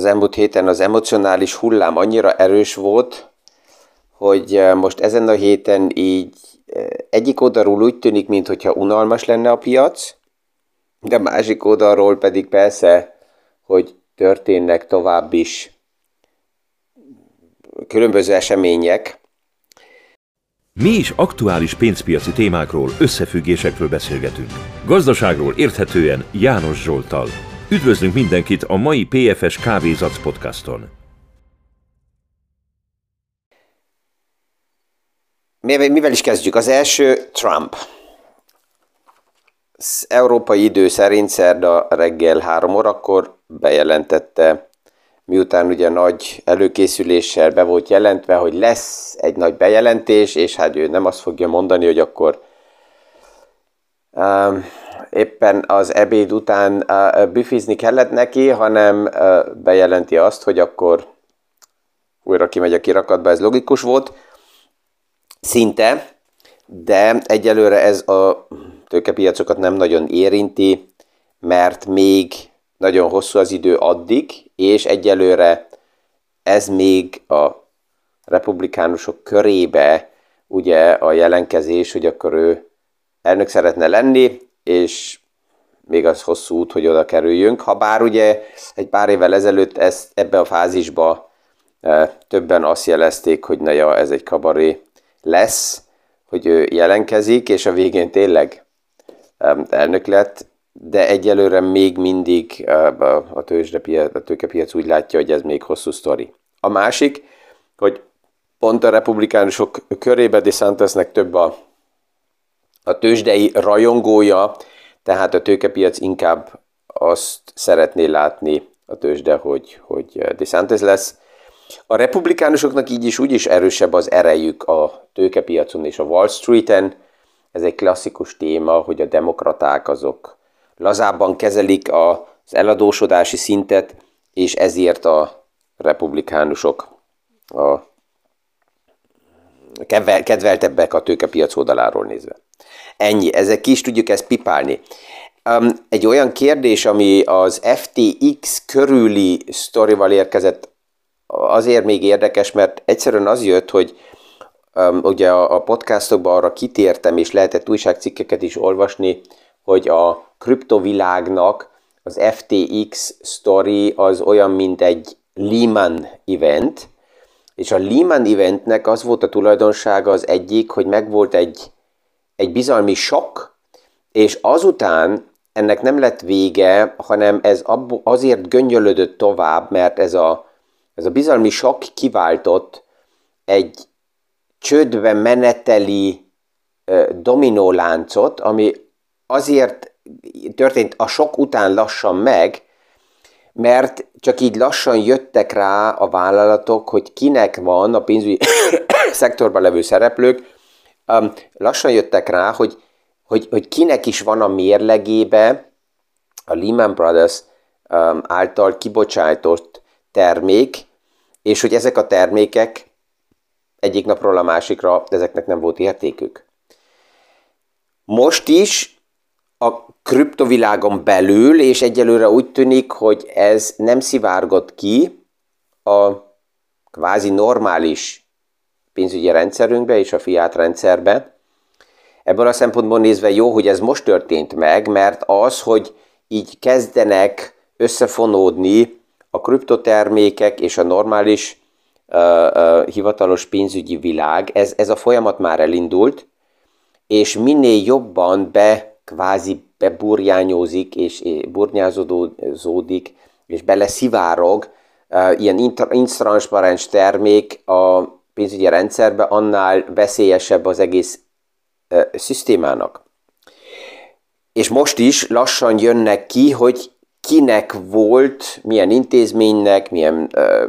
az elmúlt héten az emocionális hullám annyira erős volt, hogy most ezen a héten így egyik oldalról úgy tűnik, mintha unalmas lenne a piac, de másik oldalról pedig persze, hogy történnek tovább is különböző események. Mi is aktuális pénzpiaci témákról, összefüggésekről beszélgetünk. Gazdaságról érthetően János Zsoltal. Üdvözlünk mindenkit a mai PFS Kávézac podcaston. Mivel is kezdjük? Az első Trump. Az európai idő szerint szerda reggel 3 órakor bejelentette, miután ugye nagy előkészüléssel be volt jelentve, hogy lesz egy nagy bejelentés, és hát ő nem azt fogja mondani, hogy akkor um, éppen az ebéd után büfizni kellett neki, hanem bejelenti azt, hogy akkor újra kimegy a kirakatba, ez logikus volt, szinte, de egyelőre ez a tőkepiacokat nem nagyon érinti, mert még nagyon hosszú az idő addig, és egyelőre ez még a republikánusok körébe ugye a jelenkezés, hogy akkor ő elnök szeretne lenni, és még az hosszú út, hogy oda kerüljünk. Ha bár ugye egy pár évvel ezelőtt ezt, ebbe a fázisba e, többen azt jelezték, hogy na ja, ez egy kabaré lesz, hogy ő jelenkezik, és a végén tényleg e, elnök lett, de egyelőre még mindig e, a, tőzsdepiac, a tőkepiac úgy látja, hogy ez még hosszú sztori. A másik, hogy pont a republikánusok körébe DeSantisnek több a, a tőzsdei rajongója, tehát a tőkepiac inkább azt szeretné látni a tőzsde, hogy, hogy DeSantis lesz. A republikánusoknak így is úgy is erősebb az erejük a tőkepiacon és a Wall Streeten. Ez egy klasszikus téma, hogy a demokraták azok lazábban kezelik az eladósodási szintet, és ezért a republikánusok a kedveltebbek a tőkepiac oldaláról nézve. Ennyi, ezek is tudjuk ezt pipálni. Um, egy olyan kérdés, ami az FTX körüli sztorival érkezett, azért még érdekes, mert egyszerűen az jött, hogy um, ugye a, a podcastokban arra kitértem, és lehetett újságcikkeket is olvasni, hogy a kriptovilágnak az FTX story az olyan, mint egy Lehman event, és a Lehman eventnek az volt a tulajdonsága az egyik, hogy megvolt egy egy bizalmi sok, és azután ennek nem lett vége, hanem ez azért göngyölödött tovább, mert ez a, ez a bizalmi sok kiváltott egy csődbe meneteli dominóláncot, ami azért történt a sok után lassan meg, mert csak így lassan jöttek rá a vállalatok, hogy kinek van a pénzügyi szektorban levő szereplők, um, lassan jöttek rá, hogy, hogy, hogy kinek is van a mérlegébe a Lehman Brothers um, által kibocsájtott termék, és hogy ezek a termékek egyik napról a másikra ezeknek nem volt értékük. Most is a kriptovilágon belül, és egyelőre úgy tűnik, hogy ez nem szivárgott ki a kvázi normális pénzügyi rendszerünkbe és a fiát rendszerbe. Ebből a szempontból nézve jó, hogy ez most történt meg, mert az, hogy így kezdenek összefonódni a kriptotermékek és a normális uh, uh, hivatalos pénzügyi világ, ez, ez a folyamat már elindult, és minél jobban be kvázi beburjányózik és burnyázódik, és beleszivárog uh, ilyen intranszparens termék a pénzügyi rendszerbe, annál veszélyesebb az egész ö, szisztémának. És most is lassan jönnek ki, hogy kinek volt, milyen intézménynek, milyen ö,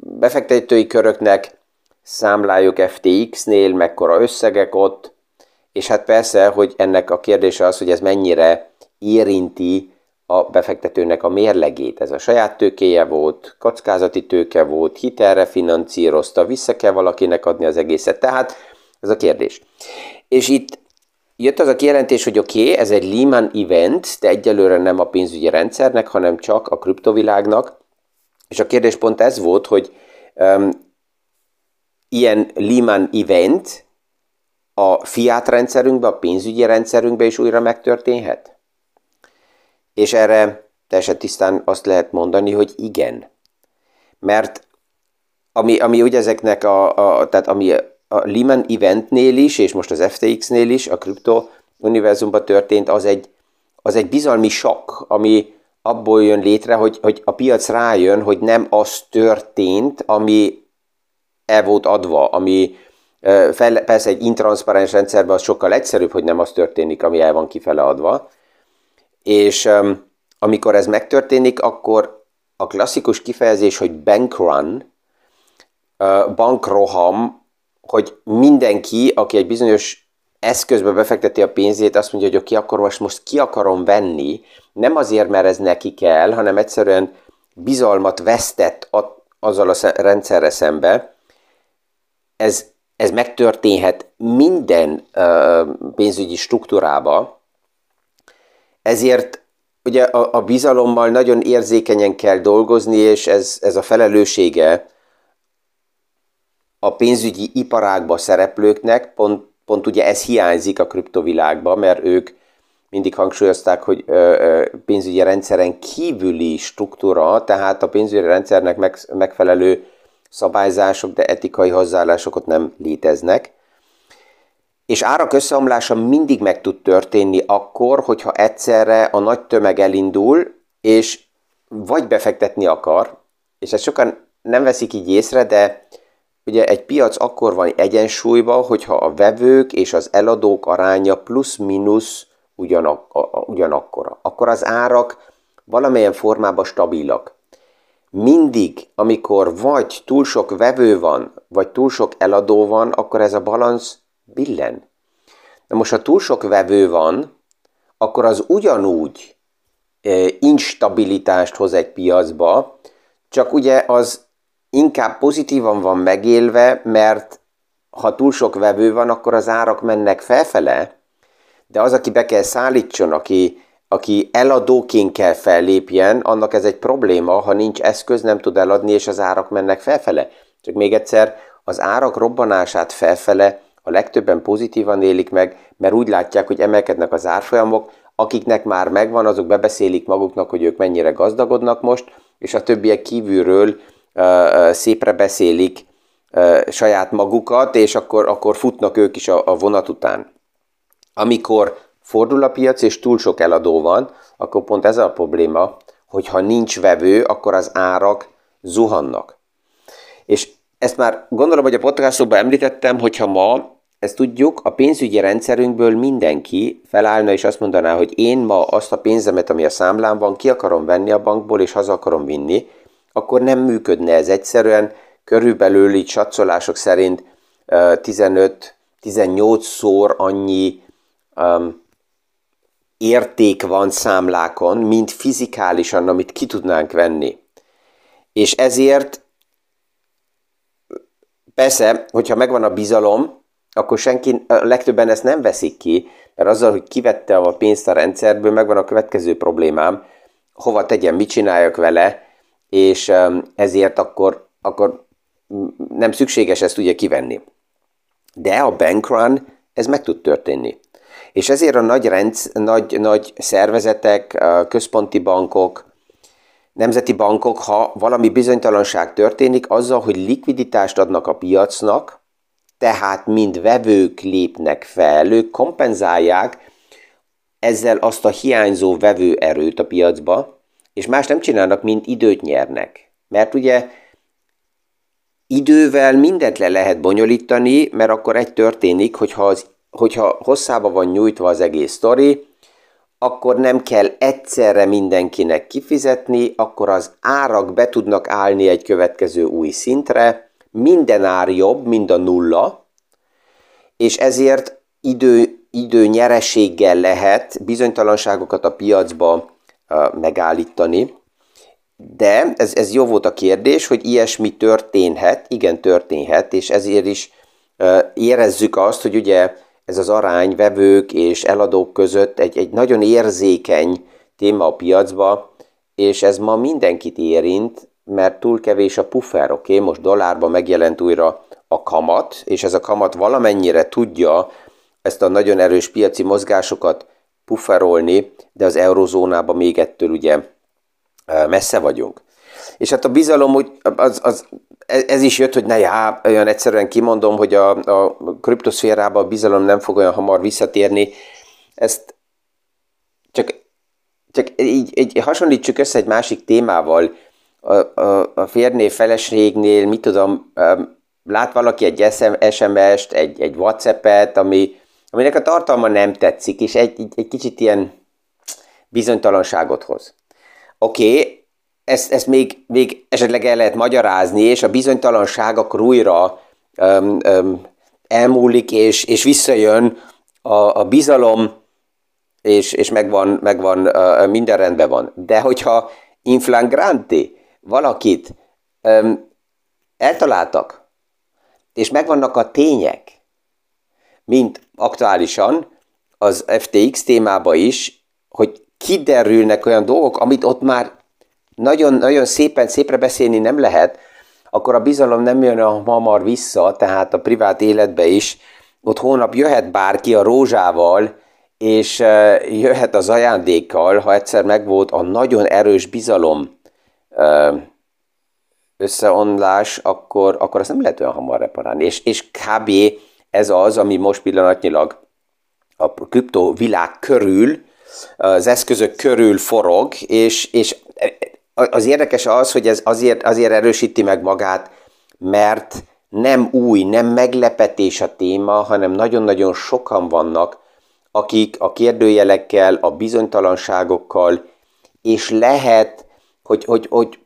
befektetői köröknek számláljuk FTX-nél, mekkora összegek ott, és hát persze, hogy ennek a kérdése az, hogy ez mennyire érinti a befektetőnek a mérlegét. Ez a saját tőkéje volt, kockázati tőke volt, hitelre finanszírozta, vissza kell valakinek adni az egészet. Tehát ez a kérdés. És itt jött az a kijelentés, hogy oké, okay, ez egy Lehman event, de egyelőre nem a pénzügyi rendszernek, hanem csak a kriptovilágnak, És a kérdés pont ez volt, hogy um, ilyen Lehman event a fiát rendszerünkben, a pénzügyi rendszerünkben is újra megtörténhet? És erre teljesen tisztán azt lehet mondani, hogy igen. Mert ami, ami ugye ezeknek a, a, tehát ami a Lehman eventnél is, és most az FTX-nél is, a kripto univerzumban történt, az egy, az egy bizalmi sok, ami abból jön létre, hogy, hogy a piac rájön, hogy nem az történt, ami el volt adva, ami fel, persze egy intranszparens rendszerben az sokkal egyszerűbb, hogy nem az történik, ami el van kifele adva, és amikor ez megtörténik, akkor a klasszikus kifejezés, hogy bankrun, uh, bankroham, hogy mindenki, aki egy bizonyos eszközbe befekteti a pénzét, azt mondja, hogy oké, akkor most, most ki akarom venni, nem azért, mert ez neki kell, hanem egyszerűen bizalmat vesztett azzal a rendszerre szembe. Ez, ez megtörténhet minden uh, pénzügyi struktúrába, ezért ugye a, a bizalommal nagyon érzékenyen kell dolgozni, és ez, ez a felelőssége a pénzügyi iparágba szereplőknek, pont, pont ugye ez hiányzik a kriptovilágban, mert ők mindig hangsúlyozták, hogy ö, ö, pénzügyi rendszeren kívüli struktúra, tehát a pénzügyi rendszernek meg, megfelelő szabályzások, de etikai hozzáállások ott nem léteznek. És árak összeomlása mindig meg tud történni akkor, hogyha egyszerre a nagy tömeg elindul, és vagy befektetni akar, és ezt sokan nem veszik így észre, de ugye egy piac akkor van egyensúlyban, hogyha a vevők és az eladók aránya plusz-minusz ugyanak, ugyanakkora. Akkor az árak valamilyen formában stabilak. Mindig, amikor vagy túl sok vevő van, vagy túl sok eladó van, akkor ez a balansz billen. Na most, ha túl sok vevő van, akkor az ugyanúgy e, instabilitást hoz egy piacba, csak ugye az inkább pozitívan van megélve, mert ha túl sok vevő van, akkor az árak mennek felfele, de az, aki be kell szállítson, aki, aki eladóként kell fellépjen, annak ez egy probléma, ha nincs eszköz, nem tud eladni, és az árak mennek felfele. Csak még egyszer, az árak robbanását felfele a legtöbben pozitívan élik meg, mert úgy látják, hogy emelkednek az árfolyamok, akiknek már megvan, azok bebeszélik maguknak, hogy ők mennyire gazdagodnak most, és a többiek kívülről uh, szépre beszélik uh, saját magukat, és akkor, akkor futnak ők is a, a vonat után. Amikor fordul a piac, és túl sok eladó van, akkor pont ez a probléma, hogy ha nincs vevő, akkor az árak zuhannak. És ezt már gondolom, hogy a podcastokban említettem, hogyha ma ezt tudjuk, a pénzügyi rendszerünkből mindenki felállna és azt mondaná, hogy én ma azt a pénzemet, ami a számlán van, ki akarom venni a bankból, és haza akarom vinni, akkor nem működne ez egyszerűen. Körülbelül így satszolások szerint 15-18 szor annyi um, érték van számlákon, mint fizikálisan, amit ki tudnánk venni. És ezért persze, hogyha megvan a bizalom, akkor senki, a legtöbben ezt nem veszik ki, mert azzal, hogy kivette a pénzt a rendszerből, megvan a következő problémám, hova tegyem, mit csináljak vele, és ezért akkor, akkor nem szükséges ezt ugye kivenni. De a bankrun, ez meg tud történni. És ezért a nagy, rendsz, nagy, nagy szervezetek, központi bankok, nemzeti bankok, ha valami bizonytalanság történik, azzal, hogy likviditást adnak a piacnak, tehát mind vevők lépnek fel, ők kompenzálják ezzel azt a hiányzó vevő erőt a piacba, és más nem csinálnak, mint időt nyernek. Mert ugye idővel mindent le lehet bonyolítani, mert akkor egy történik, hogyha, az, hogyha hosszába van nyújtva az egész sztori, akkor nem kell egyszerre mindenkinek kifizetni, akkor az árak be tudnak állni egy következő új szintre, minden ár jobb, mint a nulla, és ezért idő, idő nyereséggel lehet bizonytalanságokat a piacba megállítani, de ez, ez jó volt a kérdés, hogy ilyesmi történhet, igen történhet, és ezért is érezzük azt, hogy ugye ez az arány vevők és eladók között egy, egy nagyon érzékeny téma a piacba, és ez ma mindenkit érint, mert túl kevés a puffer, oké? Okay? Most dollárban megjelent újra a kamat, és ez a kamat valamennyire tudja ezt a nagyon erős piaci mozgásokat pufferolni, de az eurozónában még ettől ugye messze vagyunk. És hát a bizalom, hogy az, az, ez is jött, hogy ne já, olyan egyszerűen kimondom, hogy a, a kriptoszférában a bizalom nem fog olyan hamar visszatérni. Ezt csak, csak így, így hasonlítsuk össze egy másik témával. A, a, a férnél, feleségnél, mit tudom, lát valaki egy SMS-t, egy, egy WhatsApp-et, ami, aminek a tartalma nem tetszik, és egy, egy, egy kicsit ilyen bizonytalanságot hoz. Oké, okay, ezt, ezt még, még esetleg el lehet magyarázni, és a bizonytalanság akkor újra um, um, elmúlik, és, és visszajön a, a bizalom, és, és megvan, megvan minden rendben van. De hogyha inflangranti valakit um, eltaláltak, és megvannak a tények, mint aktuálisan az FTX témába is, hogy kiderülnek olyan dolgok, amit ott már nagyon, nagyon szépen, szépre beszélni nem lehet, akkor a bizalom nem jön a hamar vissza, tehát a privát életbe is, ott hónap jöhet bárki a rózsával, és jöhet az ajándékkal, ha egyszer megvolt a nagyon erős bizalom összeonlás, akkor, akkor azt nem lehet olyan hamar reparálni. És, és kb. ez az, ami most pillanatnyilag a kripto világ körül, az eszközök körül forog, és, és az érdekes az, hogy ez azért, azért erősíti meg magát, mert nem új, nem meglepetés a téma, hanem nagyon-nagyon sokan vannak, akik a kérdőjelekkel, a bizonytalanságokkal, és lehet, hogy, hogy, hogy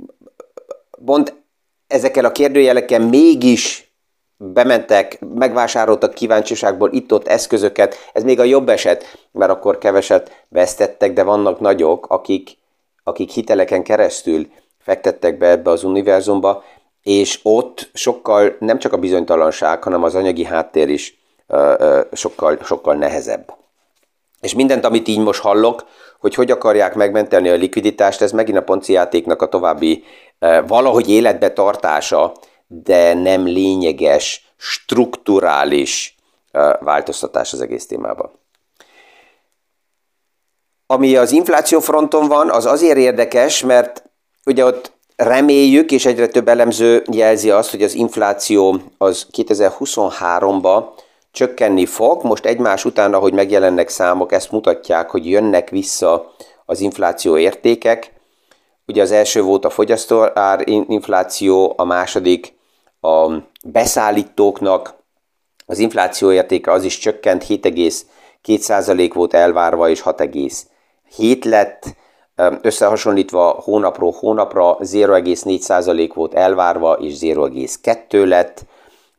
pont ezekkel a kérdőjelekkel mégis bementek, megvásároltak kíváncsiságból itt-ott eszközöket, ez még a jobb eset, mert akkor keveset vesztettek, de vannak nagyok, akik, akik hiteleken keresztül fektettek be ebbe az univerzumba, és ott sokkal nem csak a bizonytalanság, hanem az anyagi háttér is ö, ö, sokkal, sokkal nehezebb. És mindent, amit így most hallok, hogy hogy akarják megmenteni a likviditást, ez megint a ponci a további ö, valahogy életbe tartása, de nem lényeges, strukturális ö, változtatás az egész témában. Ami az infláció fronton van, az azért érdekes, mert ugye ott reméljük, és egyre több elemző jelzi azt, hogy az infláció az 2023-ba csökkenni fog. Most egymás után, ahogy megjelennek számok, ezt mutatják, hogy jönnek vissza az infláció értékek. Ugye az első volt a fogyasztóár infláció, a második a beszállítóknak az infláció értéke az is csökkent, 7,2% volt elvárva, és 7 lett, összehasonlítva hónapról hónapra 0,4% volt elvárva, és 0,2 lett.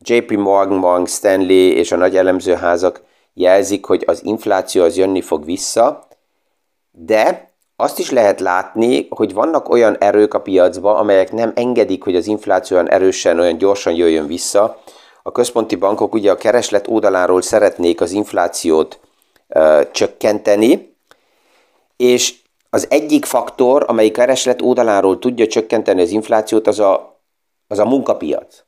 JP Morgan, Morgan Stanley és a nagy elemzőházak jelzik, hogy az infláció az jönni fog vissza, de azt is lehet látni, hogy vannak olyan erők a piacban, amelyek nem engedik, hogy az infláció olyan erősen, olyan gyorsan jöjjön vissza. A központi bankok ugye a kereslet oldaláról szeretnék az inflációt ö, csökkenteni, és az egyik faktor, amelyik kereslet oldaláról tudja csökkenteni az inflációt, az a, az a munkapiac.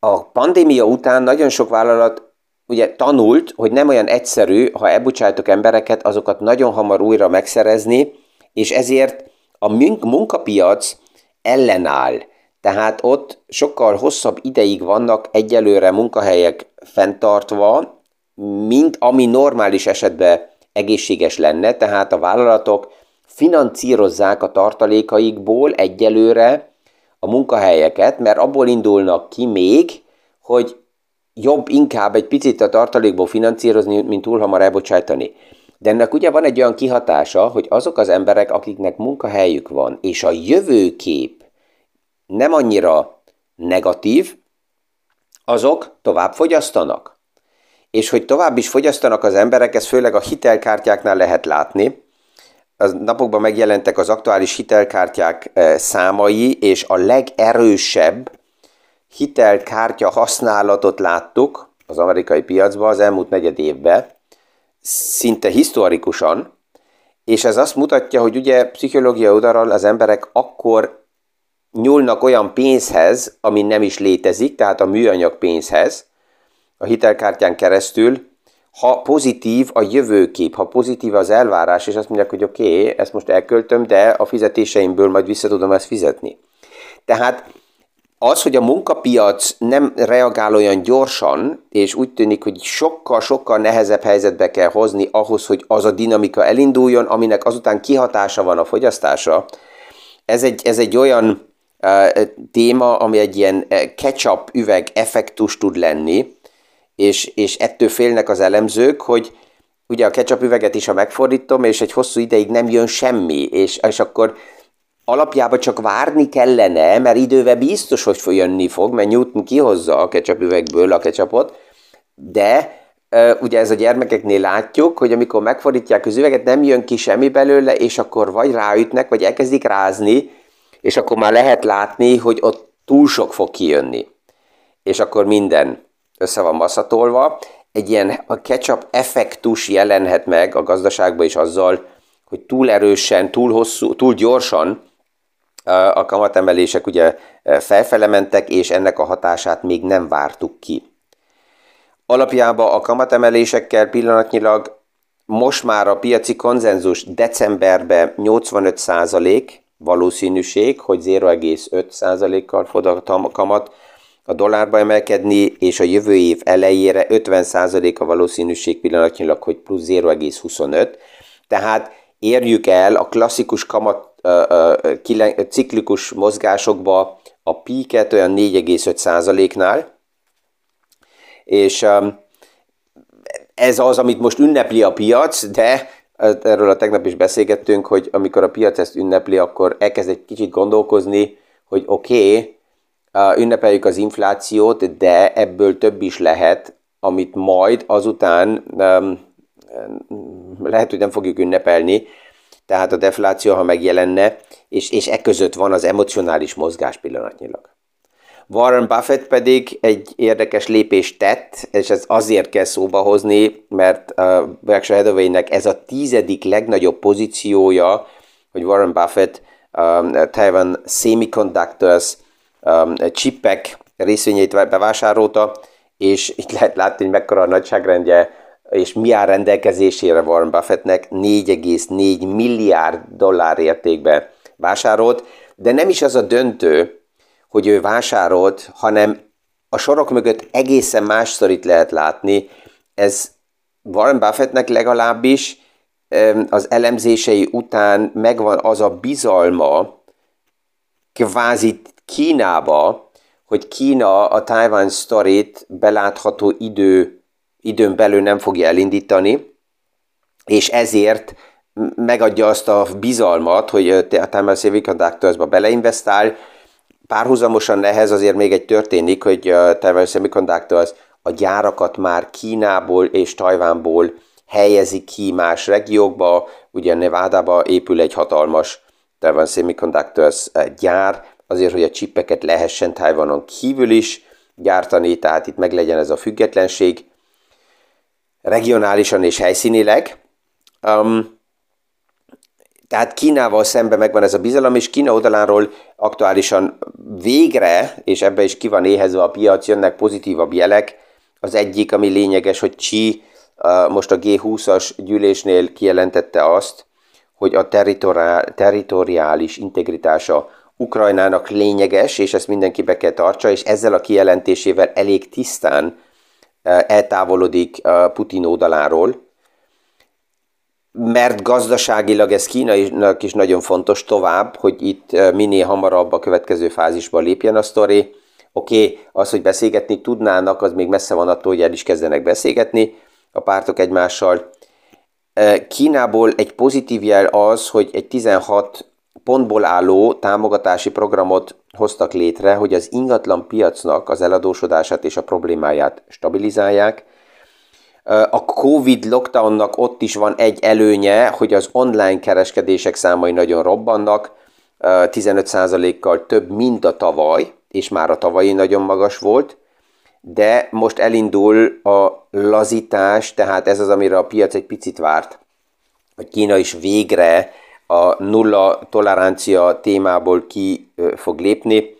A pandémia után nagyon sok vállalat ugye tanult, hogy nem olyan egyszerű, ha elbocsájtok embereket, azokat nagyon hamar újra megszerezni, és ezért a munkapiac ellenáll. Tehát ott sokkal hosszabb ideig vannak egyelőre munkahelyek fenntartva, mint ami normális esetben egészséges lenne, tehát a vállalatok financírozzák a tartalékaikból egyelőre a munkahelyeket, mert abból indulnak ki még, hogy jobb inkább egy picit a tartalékból finanszírozni, mint túl hamar elbocsájtani. De ennek ugye van egy olyan kihatása, hogy azok az emberek, akiknek munkahelyük van, és a jövőkép nem annyira negatív, azok tovább fogyasztanak és hogy tovább is fogyasztanak az emberek, ez főleg a hitelkártyáknál lehet látni. Az napokban megjelentek az aktuális hitelkártyák e, számai, és a legerősebb hitelkártya használatot láttuk az amerikai piacban az elmúlt negyed évben, szinte historikusan, és ez azt mutatja, hogy ugye pszichológia oldalról az emberek akkor nyúlnak olyan pénzhez, ami nem is létezik, tehát a műanyag pénzhez, a hitelkártyán keresztül, ha pozitív a jövőkép, ha pozitív az elvárás, és azt mondják, hogy oké, okay, ezt most elköltöm, de a fizetéseimből majd vissza tudom ezt fizetni. Tehát az, hogy a munkapiac nem reagál olyan gyorsan, és úgy tűnik, hogy sokkal-sokkal nehezebb helyzetbe kell hozni ahhoz, hogy az a dinamika elinduljon, aminek azután kihatása van a fogyasztásra, ez egy, ez egy olyan uh, téma, ami egy ilyen ketchup üveg effektus tud lenni, és, és ettől félnek az elemzők, hogy ugye a ketchup üveget is, ha megfordítom, és egy hosszú ideig nem jön semmi, és, és akkor alapjában csak várni kellene, mert idővel biztos, hogy jönni fog, mert Newton kihozza a ketchup üvegből a ketchupot, de ugye ez a gyermekeknél látjuk, hogy amikor megfordítják az üveget, nem jön ki semmi belőle, és akkor vagy ráütnek, vagy elkezdik rázni, és akkor már lehet látni, hogy ott túl sok fog kijönni. És akkor minden össze van masszatolva. Egy ilyen a ketchup effektus jelenhet meg a gazdaságban is azzal, hogy túl erősen, túl hosszú, túl gyorsan a kamatemelések ugye felfele mentek, és ennek a hatását még nem vártuk ki. Alapjában a kamatemelésekkel pillanatnyilag most már a piaci konzenzus decemberben 85% valószínűség, hogy 0,5%-kal fog a kamat a dollárba emelkedni, és a jövő év elejére 50% a valószínűség pillanatnyilag, hogy plusz 0,25. Tehát érjük el a klasszikus kamat ciklikus mozgásokba a píket olyan 4,5%-nál, és ez az, amit most ünnepli a piac, de erről a tegnap is beszélgettünk, hogy amikor a piac ezt ünnepli, akkor elkezd egy kicsit gondolkozni, hogy oké, okay, ünnepeljük az inflációt, de ebből több is lehet, amit majd azután lehet, hogy nem fogjuk ünnepelni, tehát a defláció, ha megjelenne, és, és e között van az emocionális mozgás pillanatnyilag. Warren Buffett pedig egy érdekes lépést tett, és ez azért kell szóba hozni, mert uh, Berkshire Hathaway-nek ez a tizedik legnagyobb pozíciója, hogy Warren Buffett um, Taiwan Semiconductors um, chipek részvényeit bevásárolta, és itt lehet látni, hogy mekkora a nagyságrendje és mi áll rendelkezésére Warren Buffettnek 4,4 milliárd dollár értékbe vásárolt, de nem is az a döntő, hogy ő vásárolt, hanem a sorok mögött egészen más sztorit lehet látni. Ez Warren Buffettnek legalábbis az elemzései után megvan az a bizalma, kvázi Kínába, hogy Kína a Taiwan sztorit belátható idő időn belül nem fogja elindítani, és ezért megadja azt a bizalmat, hogy a Timer Semiconductors-ba beleinvestál, párhuzamosan nehez azért még egy történik, hogy a Timer Semiconductors a gyárakat már Kínából és Tajvánból helyezik ki más regiókba, ugye Nevadába épül egy hatalmas Taiwan Semiconductors gyár, azért, hogy a csippeket lehessen Taiwanon kívül is gyártani, tehát itt meg legyen ez a függetlenség, regionálisan és helyszínileg. Um, tehát Kínával szemben megvan ez a bizalom, és Kína oldaláról aktuálisan végre, és ebbe is ki van éhezve a piac, jönnek pozitívabb jelek. Az egyik, ami lényeges, hogy Xi uh, most a G20-as gyűlésnél kijelentette azt, hogy a territoriális integritása Ukrajnának lényeges, és ezt mindenki be kell tartsa, és ezzel a kijelentésével elég tisztán eltávolodik Putin oldaláról, mert gazdaságilag ez Kínainak is nagyon fontos tovább, hogy itt minél hamarabb a következő fázisba lépjen a sztori. Oké, okay, az, hogy beszélgetni tudnának, az még messze van attól, hogy el is kezdenek beszélgetni a pártok egymással. Kínából egy pozitív jel az, hogy egy 16 pontból álló támogatási programot hoztak létre, hogy az ingatlan piacnak az eladósodását és a problémáját stabilizálják. A Covid lockdownnak ott is van egy előnye, hogy az online kereskedések számai nagyon robbannak, 15%-kal több, mint a tavaly, és már a tavalyi nagyon magas volt, de most elindul a lazítás, tehát ez az, amire a piac egy picit várt, hogy Kína is végre a nulla tolerancia témából ki fog lépni.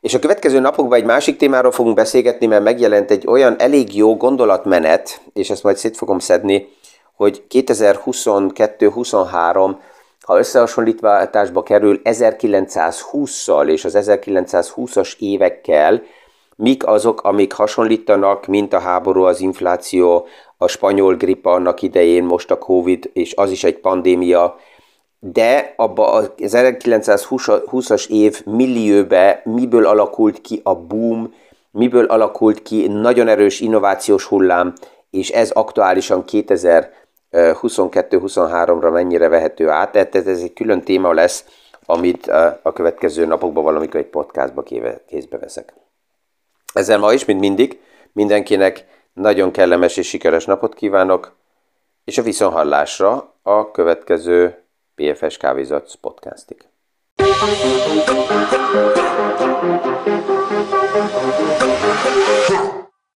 És a következő napokban egy másik témáról fogunk beszélgetni, mert megjelent egy olyan elég jó gondolatmenet, és ezt majd szét fogom szedni, hogy 2022-23, ha összehasonlításba kerül 1920-szal és az 1920-as évekkel, mik azok, amik hasonlítanak, mint a háború, az infláció, a spanyol gripa annak idején, most a Covid, és az is egy pandémia, de abba az 1920-as év millióbe miből alakult ki a boom, miből alakult ki nagyon erős innovációs hullám, és ez aktuálisan 2022-23-ra mennyire vehető át, tehát ez egy külön téma lesz, amit a következő napokban valamikor egy podcastba kézbe veszek. Ezzel ma is, mint mindig, mindenkinek nagyon kellemes és sikeres napot kívánok, és a viszonhallásra a következő PFS Kávézat podcastig. Thank.